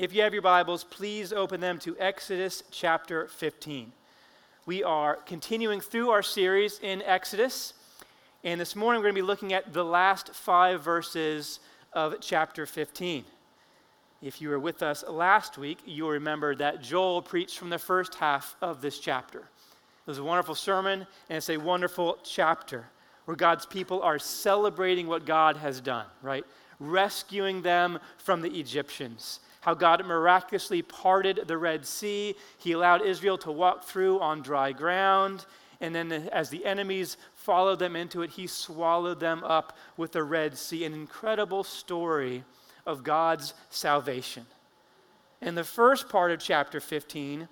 If you have your Bibles, please open them to Exodus chapter 15. We are continuing through our series in Exodus, and this morning we're going to be looking at the last five verses of chapter 15. If you were with us last week, you'll remember that Joel preached from the first half of this chapter. It was a wonderful sermon, and it's a wonderful chapter where God's people are celebrating what God has done, right? Rescuing them from the Egyptians. How God miraculously parted the Red Sea. He allowed Israel to walk through on dry ground. And then, as the enemies followed them into it, he swallowed them up with the Red Sea. An incredible story of God's salvation. In the first part of chapter 15,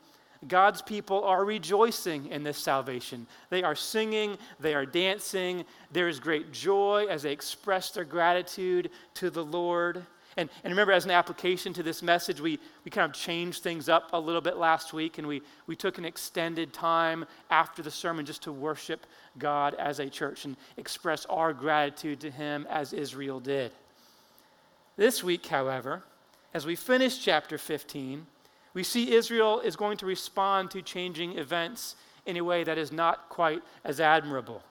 God's people are rejoicing in this salvation. They are singing, they are dancing, there is great joy as they express their gratitude to the Lord. And, and remember, as an application to this message, we, we kind of changed things up a little bit last week, and we, we took an extended time after the sermon just to worship God as a church and express our gratitude to Him as Israel did. This week, however, as we finish chapter 15, we see Israel is going to respond to changing events in a way that is not quite as admirable.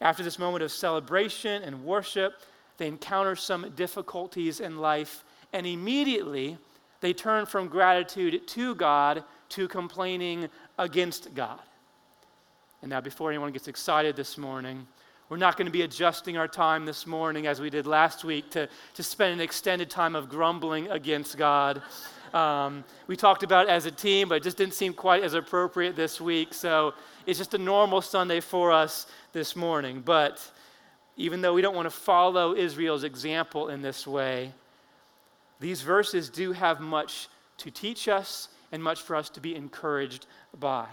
After this moment of celebration and worship, they encounter some difficulties in life, and immediately they turn from gratitude to God to complaining against God. And now, before anyone gets excited this morning, we're not going to be adjusting our time this morning as we did last week to, to spend an extended time of grumbling against God. Um, we talked about it as a team, but it just didn't seem quite as appropriate this week. So it's just a normal Sunday for us this morning. But even though we don't want to follow Israel's example in this way, these verses do have much to teach us and much for us to be encouraged by.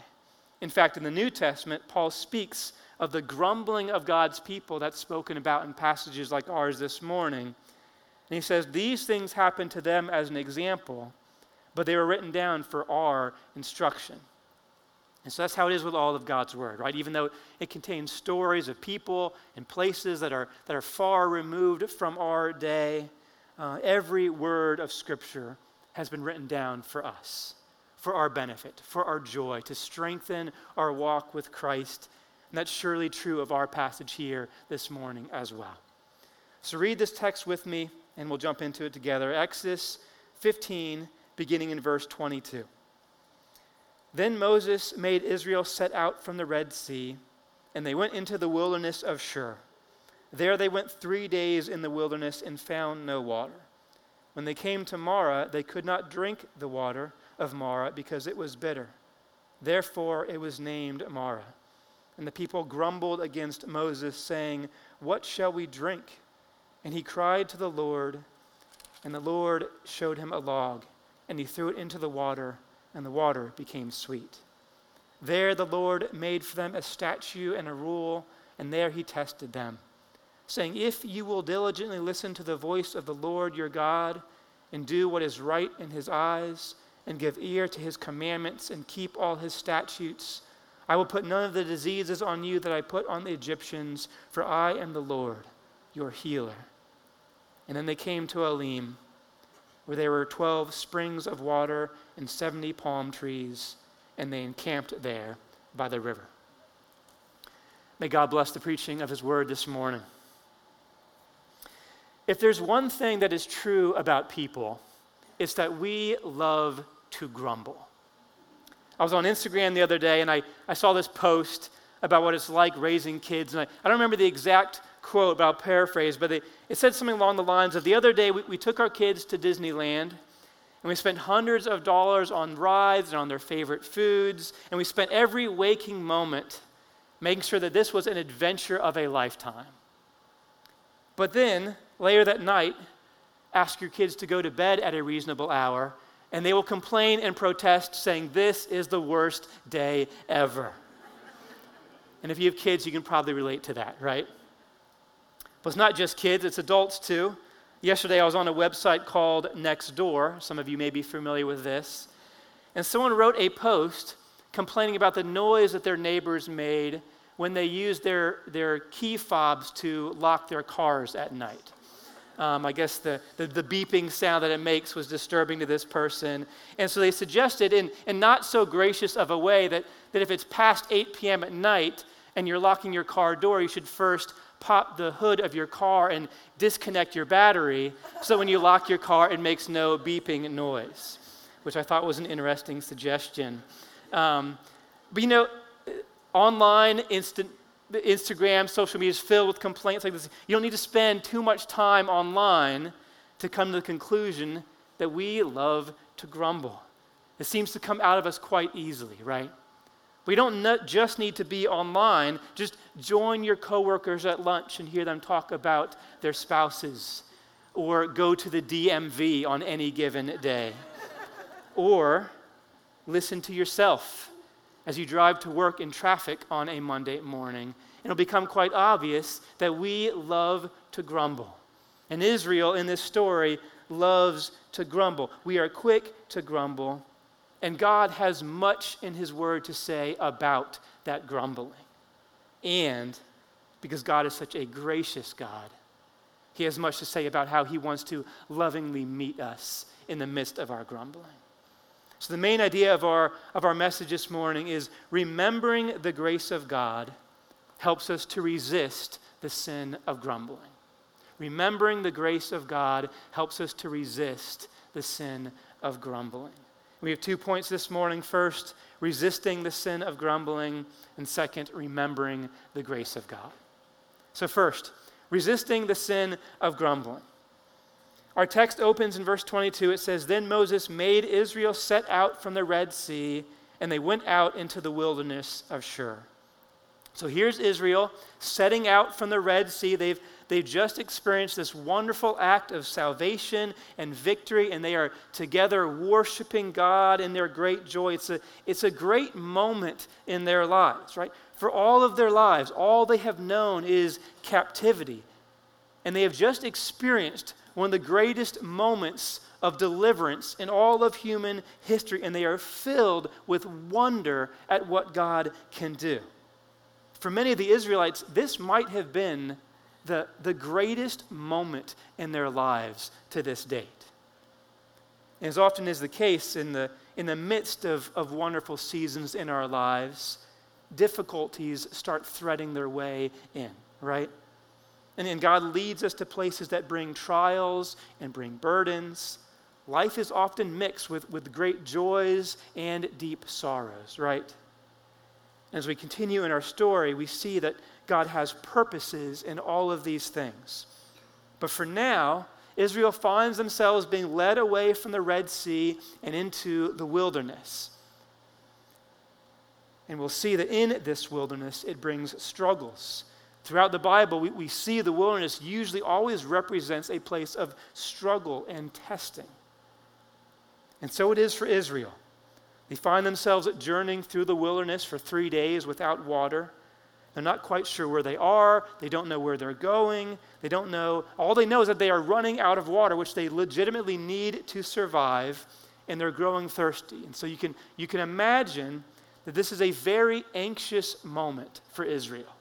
In fact, in the New Testament, Paul speaks of the grumbling of God's people that's spoken about in passages like ours this morning. And he says, These things happened to them as an example, but they were written down for our instruction. And so that's how it is with all of God's word, right? Even though it contains stories of people and places that are, that are far removed from our day, uh, every word of Scripture has been written down for us, for our benefit, for our joy, to strengthen our walk with Christ and that's surely true of our passage here this morning as well. So read this text with me, and we'll jump into it together. Exodus 15, beginning in verse 22. Then Moses made Israel set out from the Red Sea, and they went into the wilderness of Shur. There they went three days in the wilderness and found no water. When they came to Marah, they could not drink the water of Marah because it was bitter. Therefore it was named Marah. And the people grumbled against Moses, saying, What shall we drink? And he cried to the Lord, and the Lord showed him a log, and he threw it into the water, and the water became sweet. There the Lord made for them a statute and a rule, and there he tested them, saying, If you will diligently listen to the voice of the Lord your God, and do what is right in his eyes, and give ear to his commandments, and keep all his statutes, I will put none of the diseases on you that I put on the Egyptians, for I am the Lord, your healer. And then they came to Elim, where there were 12 springs of water and 70 palm trees, and they encamped there by the river. May God bless the preaching of his word this morning. If there's one thing that is true about people, it's that we love to grumble. I was on Instagram the other day and I, I saw this post about what it's like raising kids. And I, I don't remember the exact quote, but I'll paraphrase. But they, it said something along the lines of the other day we, we took our kids to Disneyland and we spent hundreds of dollars on rides and on their favorite foods. And we spent every waking moment making sure that this was an adventure of a lifetime. But then, later that night, ask your kids to go to bed at a reasonable hour and they will complain and protest, saying, This is the worst day ever. and if you have kids, you can probably relate to that, right? But it's not just kids, it's adults too. Yesterday, I was on a website called Nextdoor. Some of you may be familiar with this. And someone wrote a post complaining about the noise that their neighbors made when they used their, their key fobs to lock their cars at night. Um, I guess the, the, the, beeping sound that it makes was disturbing to this person. And so they suggested, in, in not so gracious of a way, that, that if it's past 8 p.m. at night and you're locking your car door, you should first pop the hood of your car and disconnect your battery so when you lock your car, it makes no beeping noise, which I thought was an interesting suggestion. Um, but you know, online, instant Instagram, social media is filled with complaints like this. You don't need to spend too much time online to come to the conclusion that we love to grumble. It seems to come out of us quite easily, right? We don't just need to be online. Just join your coworkers at lunch and hear them talk about their spouses, or go to the DMV on any given day, or listen to yourself as you drive to work in traffic on a Monday morning. It'll become quite obvious that we love to grumble. And Israel in this story loves to grumble. We are quick to grumble, and God has much in His Word to say about that grumbling. And because God is such a gracious God, He has much to say about how He wants to lovingly meet us in the midst of our grumbling. So, the main idea of our, of our message this morning is remembering the grace of God helps us to resist the sin of grumbling. Remembering the grace of God helps us to resist the sin of grumbling. We have two points this morning. First, resisting the sin of grumbling, and second, remembering the grace of God. So, first, resisting the sin of grumbling. Our text opens in verse 22. It says, Then Moses made Israel set out from the Red Sea, and they went out into the wilderness of Shur. So here's Israel setting out from the Red Sea. They've, they've just experienced this wonderful act of salvation and victory, and they are together worshiping God in their great joy. It's a, it's a great moment in their lives, right? For all of their lives, all they have known is captivity. And they have just experienced one of the greatest moments of deliverance in all of human history, and they are filled with wonder at what God can do. For many of the Israelites, this might have been the, the greatest moment in their lives to this date. And as often is the case in the, in the midst of, of wonderful seasons in our lives, difficulties start threading their way in, right? And then God leads us to places that bring trials and bring burdens. Life is often mixed with, with great joys and deep sorrows, right? As we continue in our story, we see that God has purposes in all of these things. But for now, Israel finds themselves being led away from the Red Sea and into the wilderness. And we'll see that in this wilderness, it brings struggles Throughout the Bible, we, we see the wilderness usually always represents a place of struggle and testing. And so it is for Israel. They find themselves journeying through the wilderness for three days without water. They're not quite sure where they are. They don't know where they're going. They don't know. All they know is that they are running out of water, which they legitimately need to survive, and they're growing thirsty. And so you can, you can imagine that this is a very anxious moment for Israel.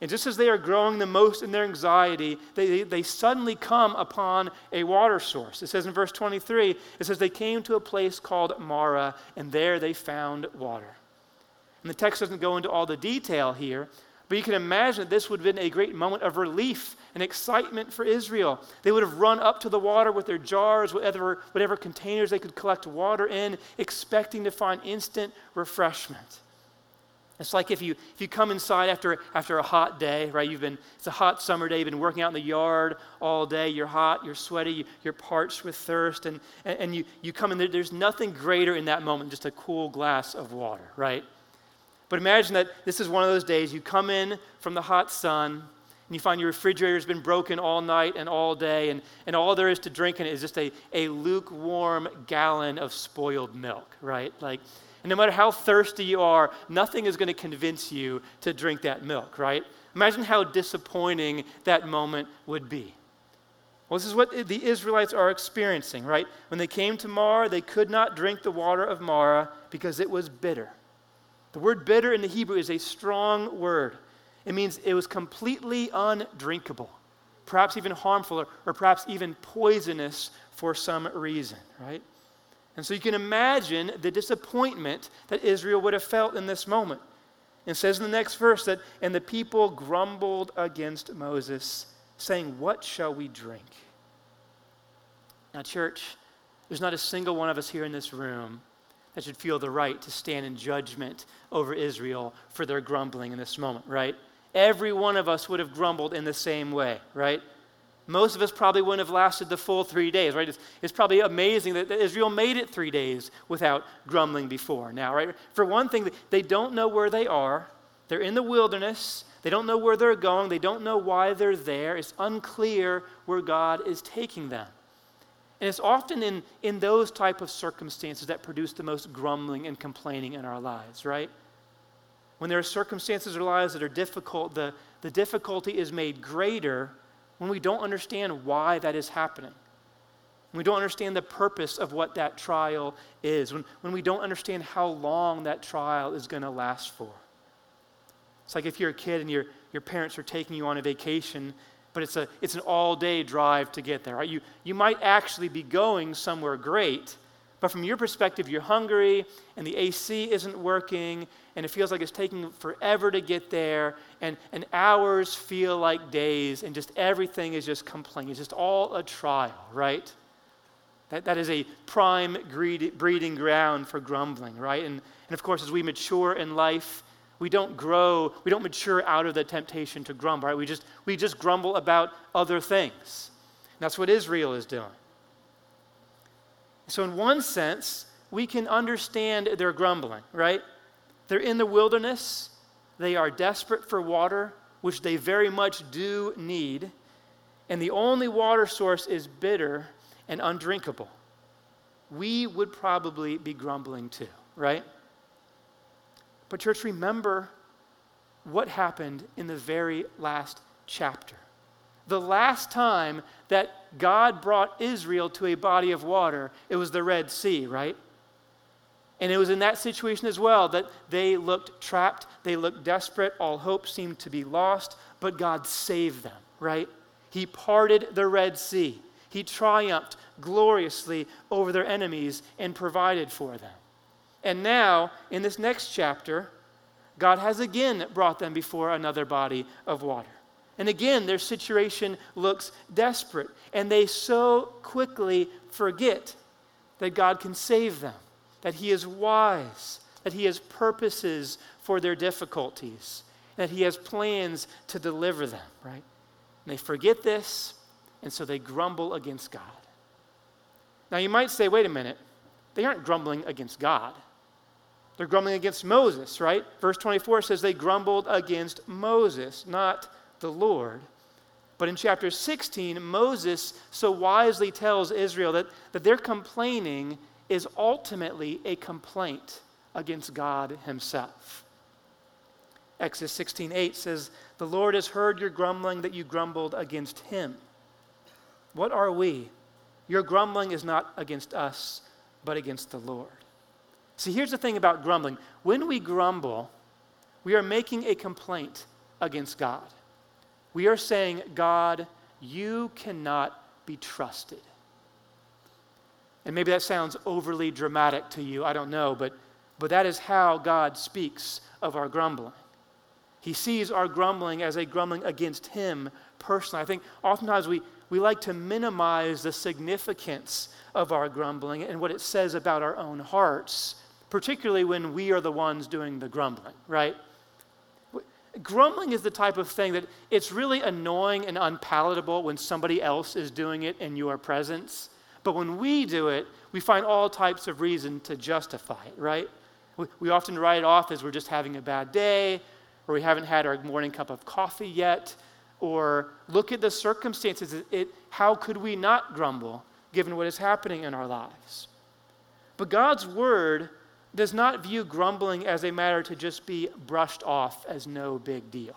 And just as they are growing the most in their anxiety, they, they suddenly come upon a water source. It says in verse 23, it says, They came to a place called Marah, and there they found water. And the text doesn't go into all the detail here, but you can imagine that this would have been a great moment of relief and excitement for Israel. They would have run up to the water with their jars, whatever, whatever containers they could collect water in, expecting to find instant refreshment. It's like if you, if you come inside after, after a hot day, right? You've been, it's a hot summer day, you've been working out in the yard all day, you're hot, you're sweaty, you're parched with thirst, and, and, you, you come in there, there's nothing greater in that moment, just a cool glass of water, right? But imagine that this is one of those days you come in from the hot sun, and you find your refrigerator's been broken all night and all day, and, and all there is to drink in it is just a, a lukewarm gallon of spoiled milk, right? Like, and no matter how thirsty you are, nothing is going to convince you to drink that milk, right? Imagine how disappointing that moment would be. Well, this is what the Israelites are experiencing, right? When they came to Marah, they could not drink the water of Marah because it was bitter. The word bitter in the Hebrew is a strong word. It means it was completely undrinkable. perhaps even harmful, or, or perhaps even poisonous for some reason, right? And so you can imagine the disappointment that Israel would have felt in this moment. It says in the next verse that, and the people grumbled against Moses, saying, What shall we drink? Now, church, there's not a single one of us here in this room that should feel the right to stand in judgment over Israel for their grumbling in this moment, right? Every one of us would have grumbled in the same way, right? Most of us probably wouldn't have lasted the full three days, right? It's, it's probably amazing that, that Israel made it three days without grumbling before now, right? For one thing, they don't know where they are. They're in the wilderness. They don't know where they're going. They don't know why they're there. It's unclear where God is taking them. And it's often in, in those type of circumstances that produce the most grumbling and complaining in our lives, right? When there are circumstances in our lives that are difficult, the, the difficulty is made greater when we don't understand why that is happening. When we don't understand the purpose of what that trial is. When, when we don't understand how long that trial is going to last for. It's like if you're a kid and your, your parents are taking you on a vacation, but it's, a, it's an all day drive to get there. Right? You, you might actually be going somewhere great, but from your perspective, you're hungry and the AC isn't working and it feels like it's taking forever to get there and, and hours feel like days and just everything is just complaining. It's just all a trial, right? That, that is a prime breeding ground for grumbling, right? And, and of course, as we mature in life, we don't grow, we don't mature out of the temptation to grumble, right? We just, we just grumble about other things. And that's what Israel is doing. So, in one sense, we can understand their grumbling, right? They're in the wilderness, they are desperate for water, which they very much do need, and the only water source is bitter and undrinkable. We would probably be grumbling too, right? But, church, remember what happened in the very last chapter. The last time that God brought Israel to a body of water, it was the Red Sea, right? And it was in that situation as well that they looked trapped, they looked desperate, all hope seemed to be lost, but God saved them, right? He parted the Red Sea. He triumphed gloriously over their enemies and provided for them. And now, in this next chapter, God has again brought them before another body of water. And again, their situation looks desperate, and they so quickly forget that God can save them, that He is wise, that He has purposes for their difficulties, that He has plans to deliver them, right? And they forget this, and so they grumble against God. Now, you might say, wait a minute, they aren't grumbling against God. They're grumbling against Moses, right? Verse 24 says they grumbled against Moses, not the Lord. But in chapter 16, Moses so wisely tells Israel that, that their complaining is ultimately a complaint against God Himself. Exodus 16 8 says, The Lord has heard your grumbling that you grumbled against Him. What are we? Your grumbling is not against us, but against the Lord. See, here's the thing about grumbling when we grumble, we are making a complaint against God. We are saying, God, you cannot be trusted. And maybe that sounds overly dramatic to you, I don't know, but, but that is how God speaks of our grumbling. He sees our grumbling as a grumbling against Him personally. I think oftentimes we, we like to minimize the significance of our grumbling and what it says about our own hearts particularly when we are the ones doing the grumbling, right? Grumbling is the type of thing that it's really annoying and unpalatable when somebody else is doing it in your presence. But when we do it, we find all types of reason to justify it, right? We, often write it off as we're just having a bad day, or we haven't had our morning cup of coffee yet, or look at the circumstances. It, it, how could we not grumble given what is happening in our lives? But God's word does not view grumbling as a matter to just be brushed off as no big deal.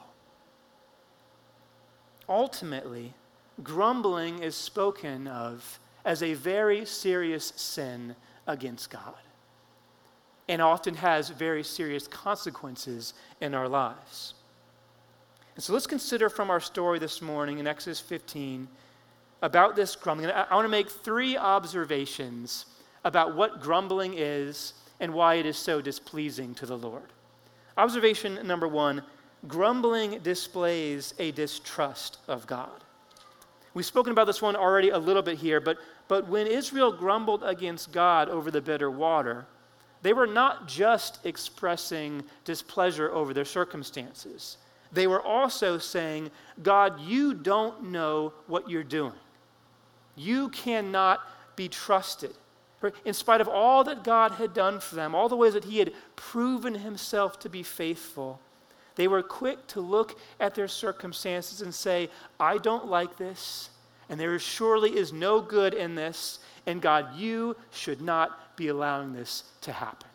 Ultimately, grumbling is spoken of as a very serious sin against God and often has very serious consequences in our lives. And so let's consider from our story this morning in Exodus 15 about this grumbling. I, want to make three observations about what grumbling is and why it is so displeasing to the Lord. Observation number one grumbling displays a distrust of God. We've spoken about this one already a little bit here, but, but when Israel grumbled against God over the bitter water, they were not just expressing displeasure over their circumstances. They were also saying, God, you don't know what you're doing. You cannot be trusted. In spite of all that God had done for them, all the ways that He had proven Himself to be faithful, they were quick to look at their circumstances and say, I don't like this, and there surely is no good in this, and God, you should not be allowing this to happen.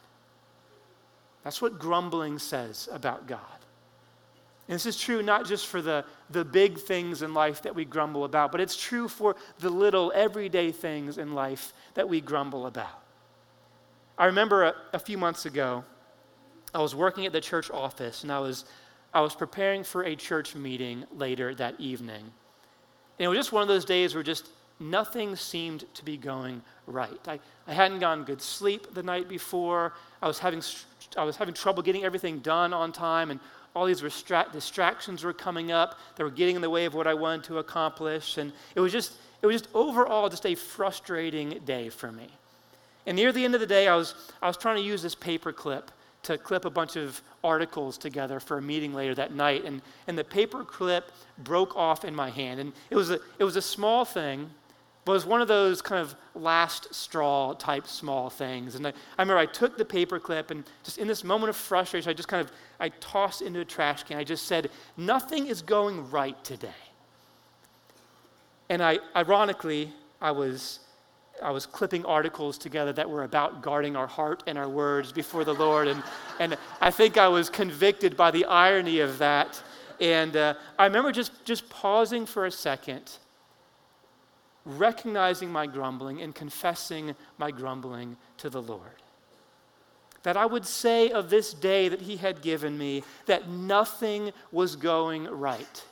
That's what grumbling says about God. And this is true not just for the, the big things in life that we grumble about, but it's true for the little everyday things in life that we grumble about. I remember a, a few months ago, I was working at the church office and I was, I was preparing for a church meeting later that evening. And it was just one of those days where just nothing seemed to be going right. I, I hadn't gotten good sleep the night before. I was having, I was having trouble getting everything done on time, and all these distractions were coming up that were getting in the way of what I wanted to accomplish. And it was just, it was just overall just a frustrating day for me. And near the end of the day, I was, I was trying to use this paper clip to clip a bunch of articles together for a meeting later that night. And, and the paper clip broke off in my hand. And it was a, it was a small thing, was one of those kind of last straw type small things. And I, I remember I took the paper clip and just in this moment of frustration, I just kind of, I tossed into a trash can. I just said, nothing is going right today. And I, ironically, I was, I was clipping articles together that were about guarding our heart and our words before the Lord. And, and I think I was convicted by the irony of that. And uh, I remember just, just pausing for a second recognizing my grumbling and confessing my grumbling to the Lord. That I would say of this day that He had given me that nothing was going right.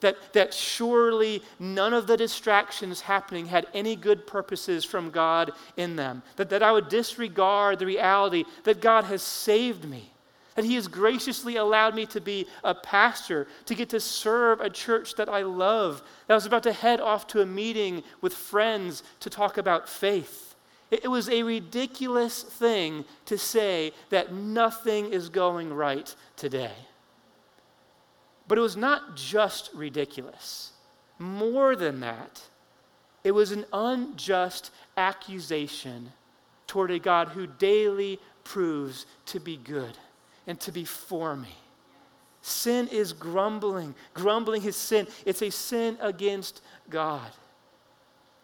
That, that surely none of the distractions happening had any good purposes from God in them. That, that I would disregard the reality that God has saved me that He has graciously allowed me to be a pastor, to get to serve a church that I love, that I was about to head off to a meeting with friends to talk about faith. It, it was a ridiculous thing to say that nothing is going right today. But it was not just ridiculous. More than that, it was an unjust accusation toward a God who daily proves to be good and to be for me. Sin is grumbling. Grumbling is sin. It's a sin against God.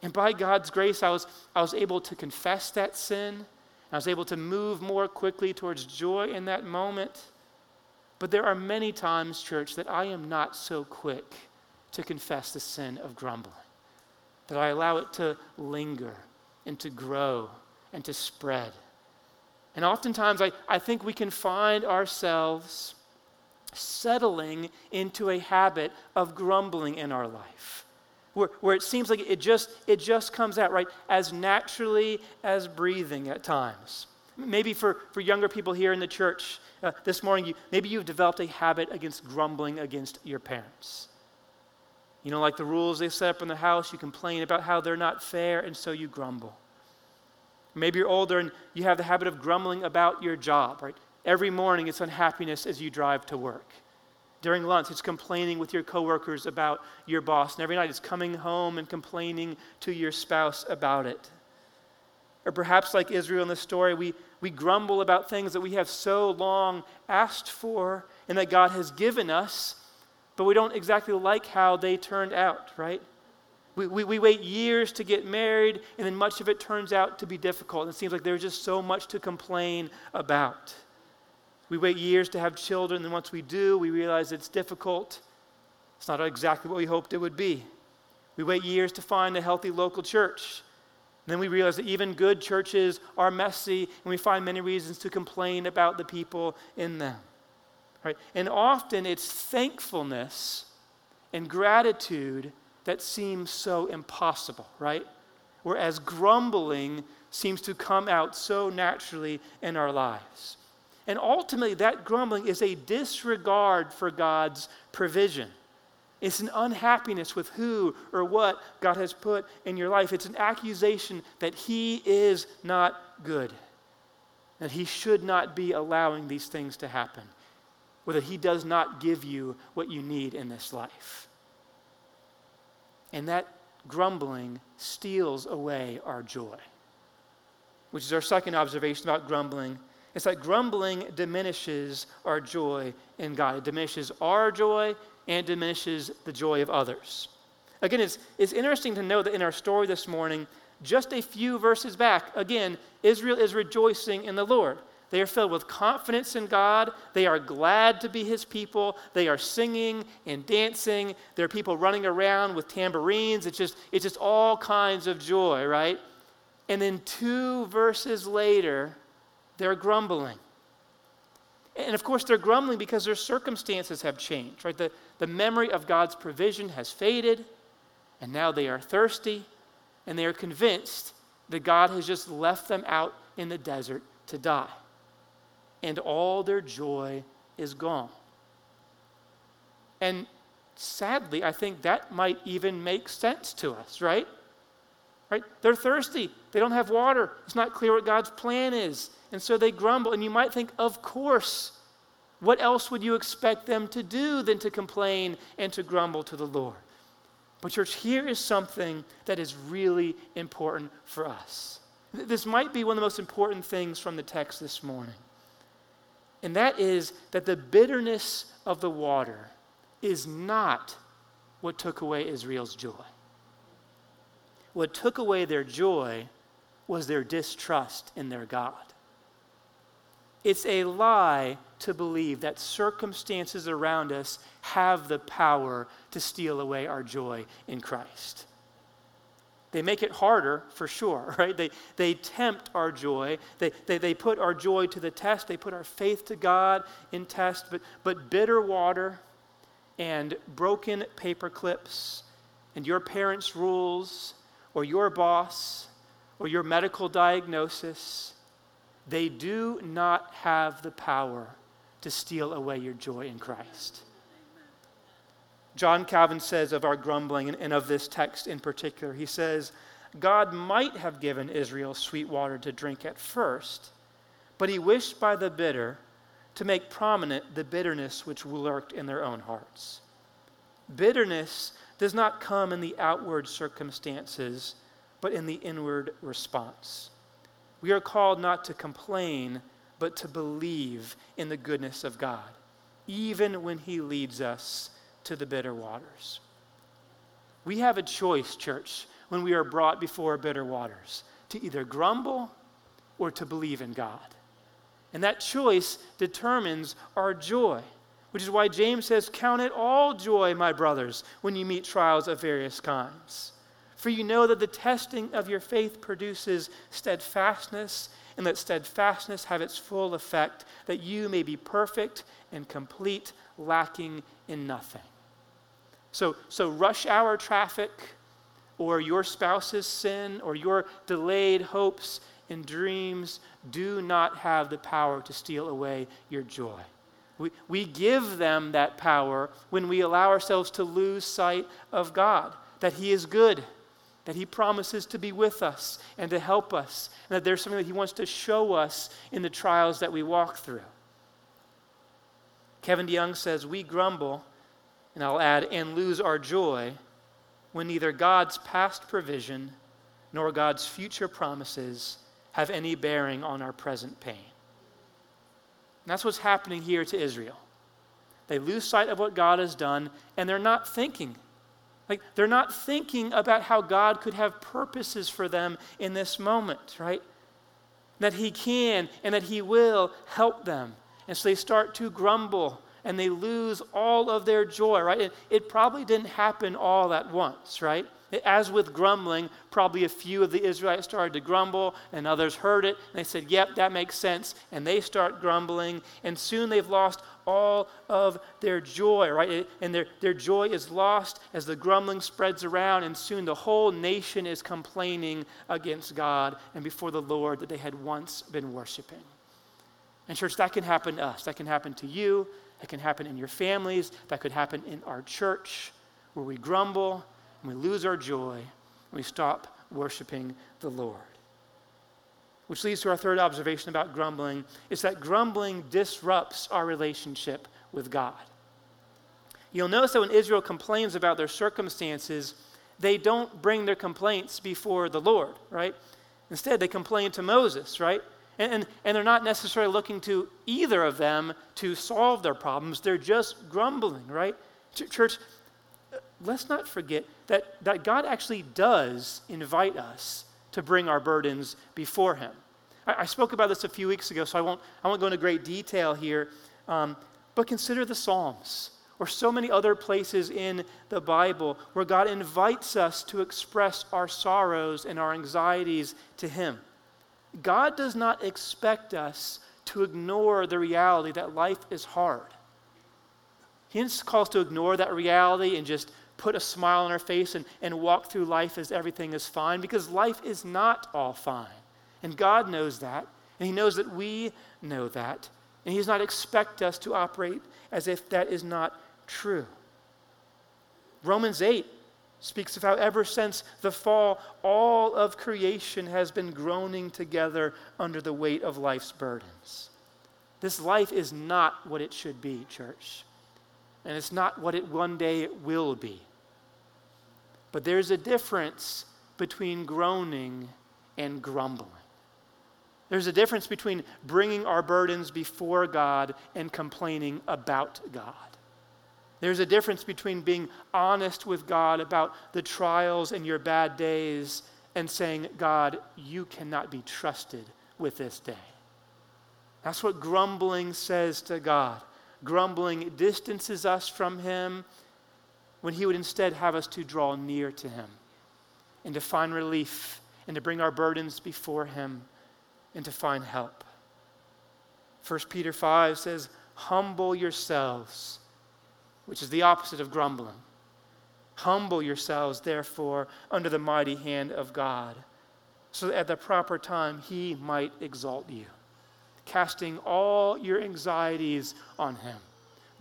And by God's grace, I was, I was able to confess that sin. I was able to move more quickly towards joy in that moment. But there are many times, church, that I am not so quick to confess the sin of grumbling, that I allow it to linger and to grow and to spread. And oftentimes, I, I think we can find ourselves settling into a habit of grumbling in our life. Where, where it seems like it just, it just comes out, right? As naturally as breathing at times. Maybe for, for younger people here in the church uh, this morning, you, maybe you've developed a habit against grumbling against your parents. You know, like the rules they set up in the house, you complain about how they're not fair, and so you grumble. Maybe you're older and you have the habit of grumbling about your job, right? Every morning it's unhappiness as you drive to work. During lunch, it's complaining with your coworkers about your boss. And every night it's coming home and complaining to your spouse about it. Or perhaps, like Israel in the story, we, we grumble about things that we have so long asked for and that God has given us, but we don't exactly like how they turned out, right? We, we, we, wait years to get married, and then much of it turns out to be difficult. It seems like there's just so much to complain about. We wait years to have children, and once we do, we realize it's difficult. It's not exactly what we hoped it would be. We wait years to find a healthy local church. And then we realize that even good churches are messy, and we find many reasons to complain about the people in them. Right? And often it's thankfulness and gratitude that seems so impossible, right? Whereas grumbling seems to come out so naturally in our lives. And ultimately, that grumbling is a disregard for God's provision. It's an unhappiness with who or what God has put in your life. It's an accusation that He is not good, that He should not be allowing these things to happen, or that He does not give you what you need in this life. And that grumbling steals away our joy, which is our second observation about grumbling. It's that grumbling diminishes our joy in God. It diminishes our joy and diminishes the joy of others. Again, it's, it's interesting to know that in our story this morning, just a few verses back, again, Israel is rejoicing in the Lord. They are filled with confidence in God. They are glad to be His people. They are singing and dancing. There are people running around with tambourines. It's just, it's just all kinds of joy, right? And then two verses later, they're grumbling. And of course, they're grumbling because their circumstances have changed, right? The, the memory of God's provision has faded, and now they are thirsty, and they are convinced that God has just left them out in the desert to die. And all their joy is gone. And sadly, I think that might even make sense to us, right? Right? They're thirsty. They don't have water. It's not clear what God's plan is. And so they grumble. And you might think, of course, what else would you expect them to do than to complain and to grumble to the Lord? But, church, here is something that is really important for us. This might be one of the most important things from the text this morning. And that is that the bitterness of the water is not what took away Israel's joy. What took away their joy was their distrust in their God. It's a lie to believe that circumstances around us have the power to steal away our joy in Christ. They make it harder, for sure, right? They, they tempt our joy. They, they, they put our joy to the test. They put our faith to God in test. But, but bitter water and broken paper clips and your parents' rules or your boss or your medical diagnosis they do not have the power to steal away your joy in Christ. John Calvin says of our grumbling and of this text in particular, he says, God might have given Israel sweet water to drink at first, but he wished by the bitter to make prominent the bitterness which lurked in their own hearts. Bitterness does not come in the outward circumstances, but in the inward response. We are called not to complain, but to believe in the goodness of God, even when He leads us to the bitter waters. We have a choice, church, when we are brought before bitter waters to either grumble or to believe in God. And that choice determines our joy, which is why James says, Count it all joy, my brothers, when you meet trials of various kinds. For you know that the testing of your faith produces steadfastness, and that steadfastness have its full effect, that you may be perfect and complete, lacking in nothing. So, so rush hour traffic, or your spouse's sin, or your delayed hopes and dreams do not have the power to steal away your joy. We, we give them that power when we allow ourselves to lose sight of God, that He is good that He promises to be with us and to help us, and that there's something that He wants to show us in the trials that we walk through. Kevin DeYoung says, We grumble, and I'll add, and lose our joy when neither God's past provision nor God's future promises have any bearing on our present pain. And that's what's happening here to Israel. They lose sight of what God has done, and they're not thinking like they're not thinking about how God could have purposes for them in this moment, right? That He can and that He will help them. And so they start to grumble and they lose all of their joy, right? It, it probably didn't happen all at once, right? As with grumbling, probably a few of the Israelites started to grumble, and others heard it, and they said, Yep, that makes sense. And they start grumbling, and soon they've lost all of their joy, right? And their, their joy is lost as the grumbling spreads around, and soon the whole nation is complaining against God and before the Lord that they had once been worshiping. And, church, that can happen to us. That can happen to you. That can happen in your families. That could happen in our church where we grumble and we lose our joy and we stop worshiping the Lord. Which leads to our third observation about grumbling is that grumbling disrupts our relationship with God. You'll notice that when Israel complains about their circumstances, they don't bring their complaints before the Lord, right? Instead, they complain to Moses, right? And, and, and, they're not necessarily looking to either of them to solve their problems. They're just grumbling, right? Ch- church, let's not forget that, that God actually does invite us to bring our burdens before Him. I, I spoke about this a few weeks ago, so I won't, I won't go into great detail here. Um, but consider the Psalms or so many other places in the Bible where God invites us to express our sorrows and our anxieties to Him. God does not expect us to ignore the reality that life is hard. He doesn't call us to ignore that reality and just put a smile on our face and, and walk through life as everything is fine because life is not all fine. And God knows that. And He knows that we know that. And He does not expect us to operate as if that is not true. Romans 8 speaks of how ever since the fall, all of creation has been groaning together under the weight of life's burdens. This life is not what it should be, church. And it's not what it one day will be. But there's a difference between groaning and grumbling. There's a difference between bringing our burdens before God and complaining about God. There's a difference between being honest with God about the trials and your bad days and saying, God, you cannot be trusted with this day. That's what grumbling says to God. Grumbling distances us from Him when He would instead have us to draw near to Him and to find relief and to bring our burdens before Him and to find help. 1 Peter 5 says, Humble yourselves, which is the opposite of grumbling. Humble yourselves, therefore, under the mighty hand of God, so that at the proper time He might exalt you, casting all your anxieties on Him.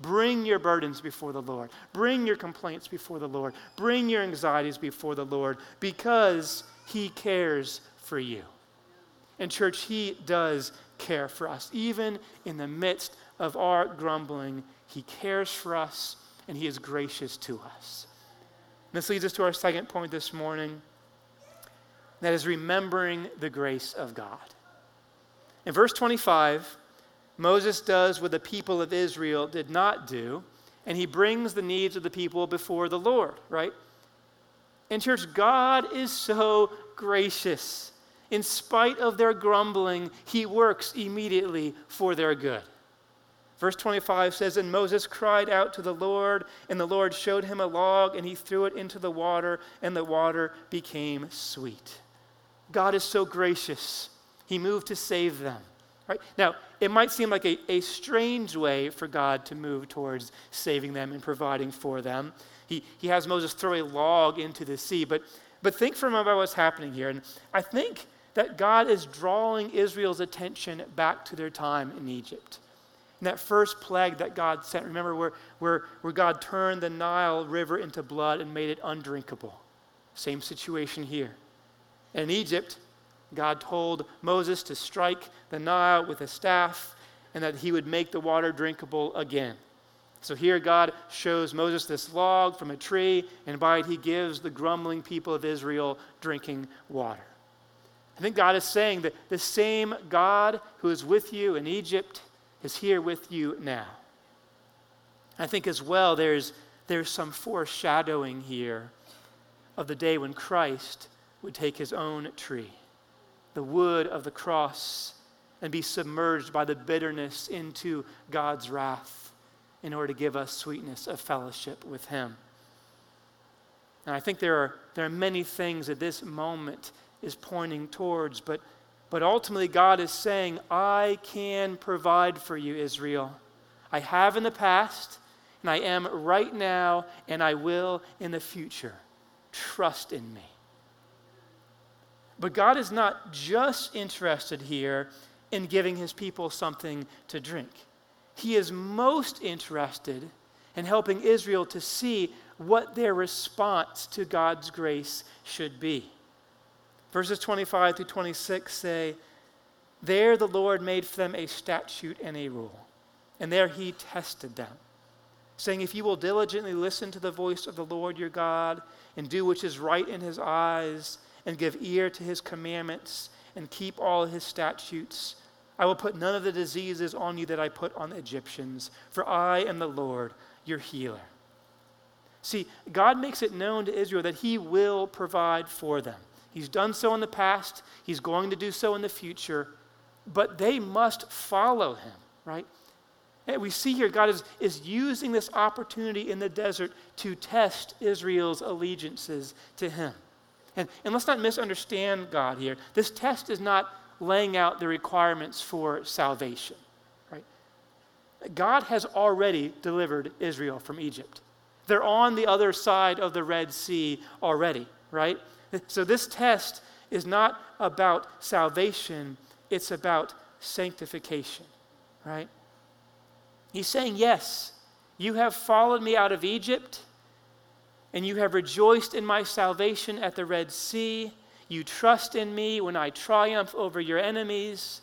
Bring your burdens before the Lord. Bring your complaints before the Lord. Bring your anxieties before the Lord because He cares for you. And, church, He does care for us. Even in the midst of our grumbling, He cares for us and He is gracious to us. And this leads us to our second point this morning that is remembering the grace of God. In verse 25, Moses does what the people of Israel did not do, and he brings the needs of the people before the Lord, right? And, church, God is so gracious. In spite of their grumbling, he works immediately for their good. Verse 25 says, And Moses cried out to the Lord, and the Lord showed him a log, and he threw it into the water, and the water became sweet. God is so gracious. He moved to save them. Right? Now, it might seem like a, a strange way for God to move towards saving them and providing for them. He, he has Moses throw a log into the sea, but, but think for a moment about what's happening here. And I think that God is drawing Israel's attention back to their time in Egypt. And that first plague that God sent, remember where, where, where God turned the Nile River into blood and made it undrinkable. Same situation here. in Egypt, God told Moses to strike the Nile with a staff and that he would make the water drinkable again. So here God shows Moses this log from a tree, and by it he gives the grumbling people of Israel drinking water. I think God is saying that the same God who is with you in Egypt is here with you now. I think as well there's, there's some foreshadowing here of the day when Christ would take his own tree the wood of the cross and be submerged by the bitterness into God's wrath in order to give us sweetness of fellowship with Him. And I think there are, there are many things that this moment is pointing towards, but, but ultimately, God is saying, I can provide for you, Israel. I have in the past, and I am right now, and I will in the future. Trust in me. But God is not just interested here in giving his people something to drink. He is most interested in helping Israel to see what their response to God's grace should be. Verses 25 through 26 say, There the Lord made for them a statute and a rule, and there he tested them, saying, If you will diligently listen to the voice of the Lord your God, and do which is right in his eyes, and give ear to his commandments, and keep all his statutes, I will put none of the diseases on you that I put on the Egyptians, for I am the Lord, your healer. See, God makes it known to Israel that He will provide for them. He's done so in the past, He's going to do so in the future, but they must follow Him, right? And we see here God is, is using this opportunity in the desert to test Israel's allegiances to Him. And, and let's not misunderstand God here. This test is not laying out the requirements for salvation. Right? God has already delivered Israel from Egypt. They're on the other side of the Red Sea already, right? So this test is not about salvation, it's about sanctification, right? He's saying, Yes, you have followed me out of Egypt, and you have rejoiced in my salvation at the Red Sea you trust in me when I triumph over your enemies,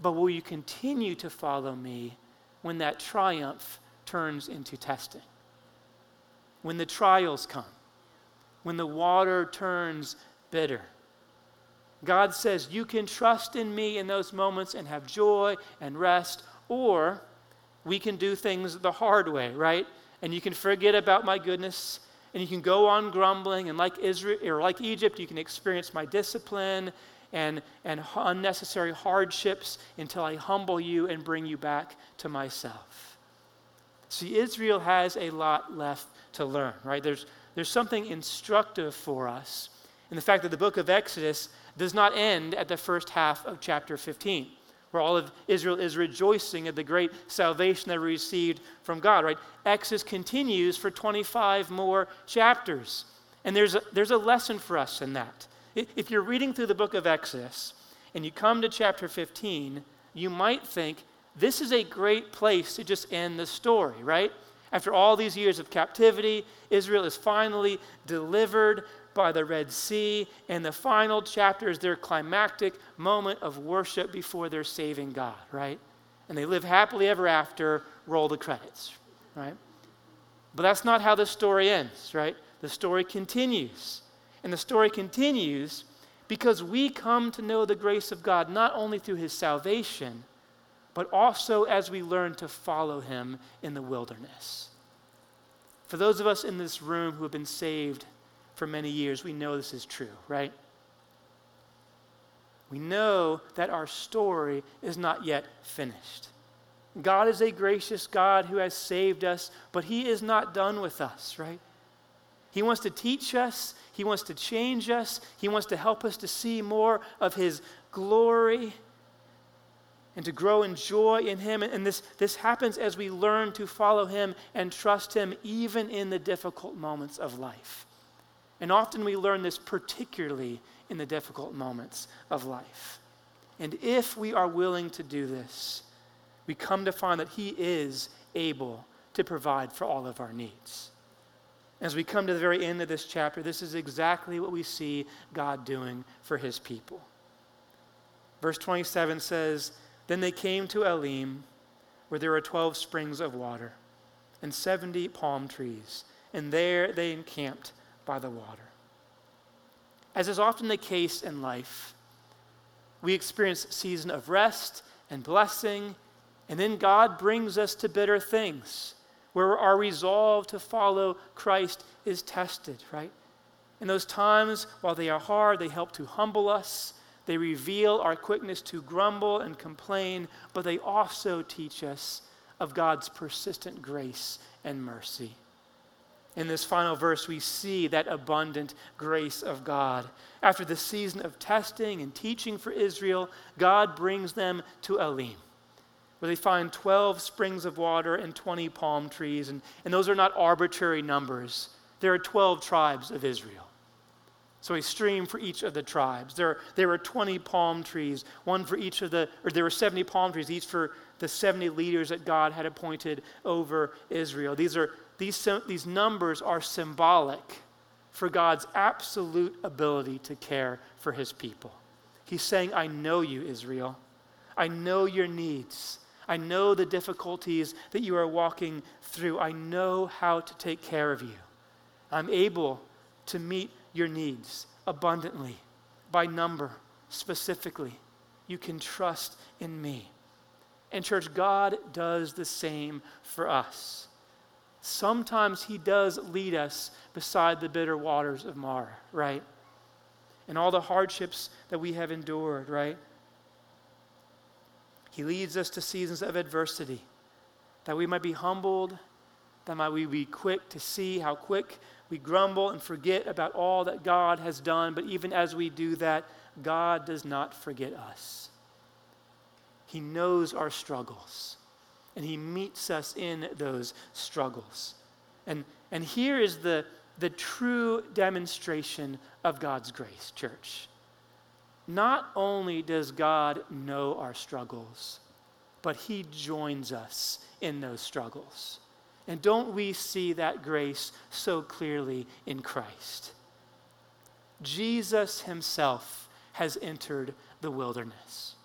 but will you continue to follow me when that triumph turns into testing? When the trials come, when the water turns bitter. God says, You can trust in me in those moments and have joy and rest, or we can do things the hard way, right? And you can forget about my goodness and you can go on grumbling, and like Israel or like Egypt, you can experience my discipline and, and unnecessary hardships until I humble you and bring you back to myself. See, Israel has a lot left to learn, right? There's, there's something instructive for us in the fact that the book of Exodus does not end at the first half of chapter 15 where all of Israel is rejoicing at the great salvation they received from God, right? Exodus continues for 25 more chapters. And there's a, there's a lesson for us in that. If you're reading through the book of Exodus and you come to chapter 15, you might think this is a great place to just end the story, right? After all these years of captivity, Israel is finally delivered by the Red Sea, and the final chapter is their climactic moment of worship before their saving God, right? And they live happily ever after, roll the credits, right? But that's not how the story ends, right? The story continues. And the story continues because we come to know the grace of God not only through his salvation, but also as we learn to follow him in the wilderness. For those of us in this room who have been saved for many years, we know this is true, right? We know that our story is not yet finished. God is a gracious God who has saved us, but He is not done with us, right? He wants to teach us, He wants to change us, He wants to help us to see more of His glory and to grow in joy in Him. And this, this happens as we learn to follow Him and trust Him even in the difficult moments of life. And often we learn this particularly in the difficult moments of life. And if we are willing to do this, we come to find that He is able to provide for all of our needs. As we come to the very end of this chapter, this is exactly what we see God doing for His people. Verse 27 says, Then they came to Elim, where there were 12 springs of water and 70 palm trees, and there they encamped by the water. As is often the case in life, we experience a season of rest and blessing, and then God brings us to bitter things where our resolve to follow Christ is tested, right? In those times, while they are hard, they help to humble us. They reveal our quickness to grumble and complain, but they also teach us of God's persistent grace and mercy. In this final verse, we see that abundant grace of God. After the season of testing and teaching for Israel, God brings them to Elim, where they find 12 springs of water and 20 palm trees. And, and those are not arbitrary numbers, there are 12 tribes of Israel. So a stream for each of the tribes. There, there were 20 palm trees, one for each of the, or there were 70 palm trees, each for the 70 leaders that God had appointed over Israel. These, are, these, these numbers are symbolic for God's absolute ability to care for his people. He's saying, I know you, Israel. I know your needs. I know the difficulties that you are walking through. I know how to take care of you. I'm able to meet your needs abundantly, by number, specifically. You can trust in me. And, church, God does the same for us. Sometimes He does lead us beside the bitter waters of Marah, right? And all the hardships that we have endured, right? He leads us to seasons of adversity that we might be humbled, that might we be quick to see how quick we grumble and forget about all that God has done, but even as we do that, God does not forget us. He knows our struggles, and He meets us in those struggles. And, and here is the, the true demonstration of God's grace, church. Not only does God know our struggles, but He joins us in those struggles. And don't we see that grace so clearly in Christ? Jesus himself has entered the wilderness.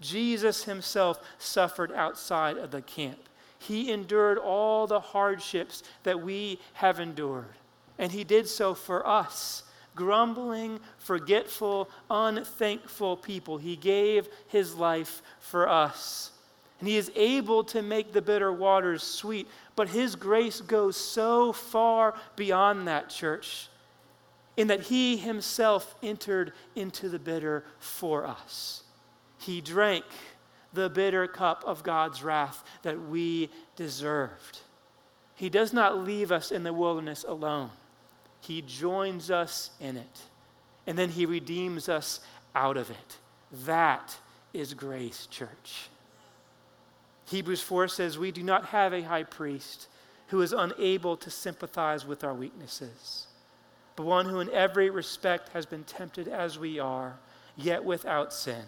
Jesus himself suffered outside of the camp. He endured all the hardships that we have endured. And he did so for us, grumbling, forgetful, unthankful people. He gave his life for us. And he is able to make the bitter waters sweet. But his grace goes so far beyond that, church, in that he himself entered into the bitter for us. He drank the bitter cup of God's wrath that we deserved. He does not leave us in the wilderness alone, He joins us in it. And then He redeems us out of it. That is grace, church. Hebrews 4 says, We do not have a high priest who is unable to sympathize with our weaknesses, but one who in every respect has been tempted as we are, yet without sin.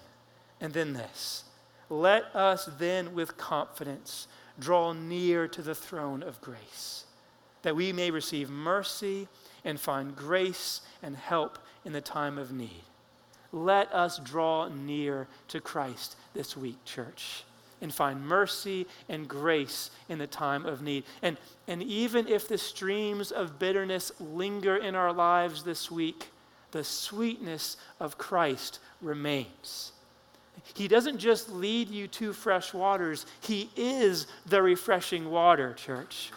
And then this let us then with confidence draw near to the throne of grace, that we may receive mercy and find grace and help in the time of need. Let us draw near to Christ this week, church and find mercy and grace in the time of need. And, and even if the streams of bitterness linger in our lives this week, the sweetness of Christ remains. He doesn't just lead you to fresh waters, He is the refreshing water, church.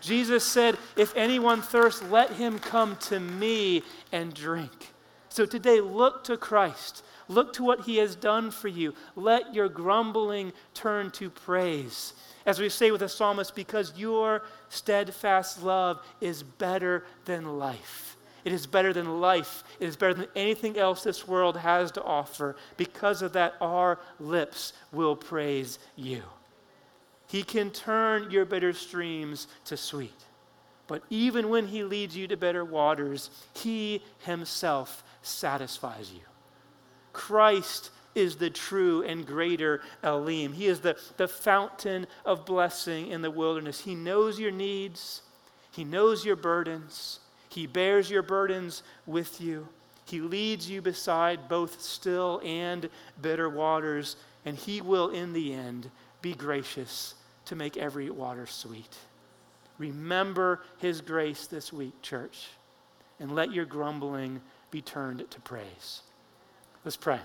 Jesus said, If anyone thirsts, let him come to me and drink. So today, look to Christ. Look to what he has done for you. Let your grumbling turn to praise. As we say with the psalmist, because your steadfast love is better than life. It is better than life. It is better than anything else this world has to offer. Because of that, our lips will praise you. He can turn your bitter streams to sweet. But even when He leads you to better waters, He Himself satisfies you. Christ is the true and greater Elim. He is the, the fountain of blessing in the wilderness. He knows your needs, He knows your burdens, He bears your burdens with you. He leads you beside both still and bitter waters, and He will, in the end, be gracious to make every water sweet. Remember His grace this week, church, and let your grumbling be turned to praise. Let's pray.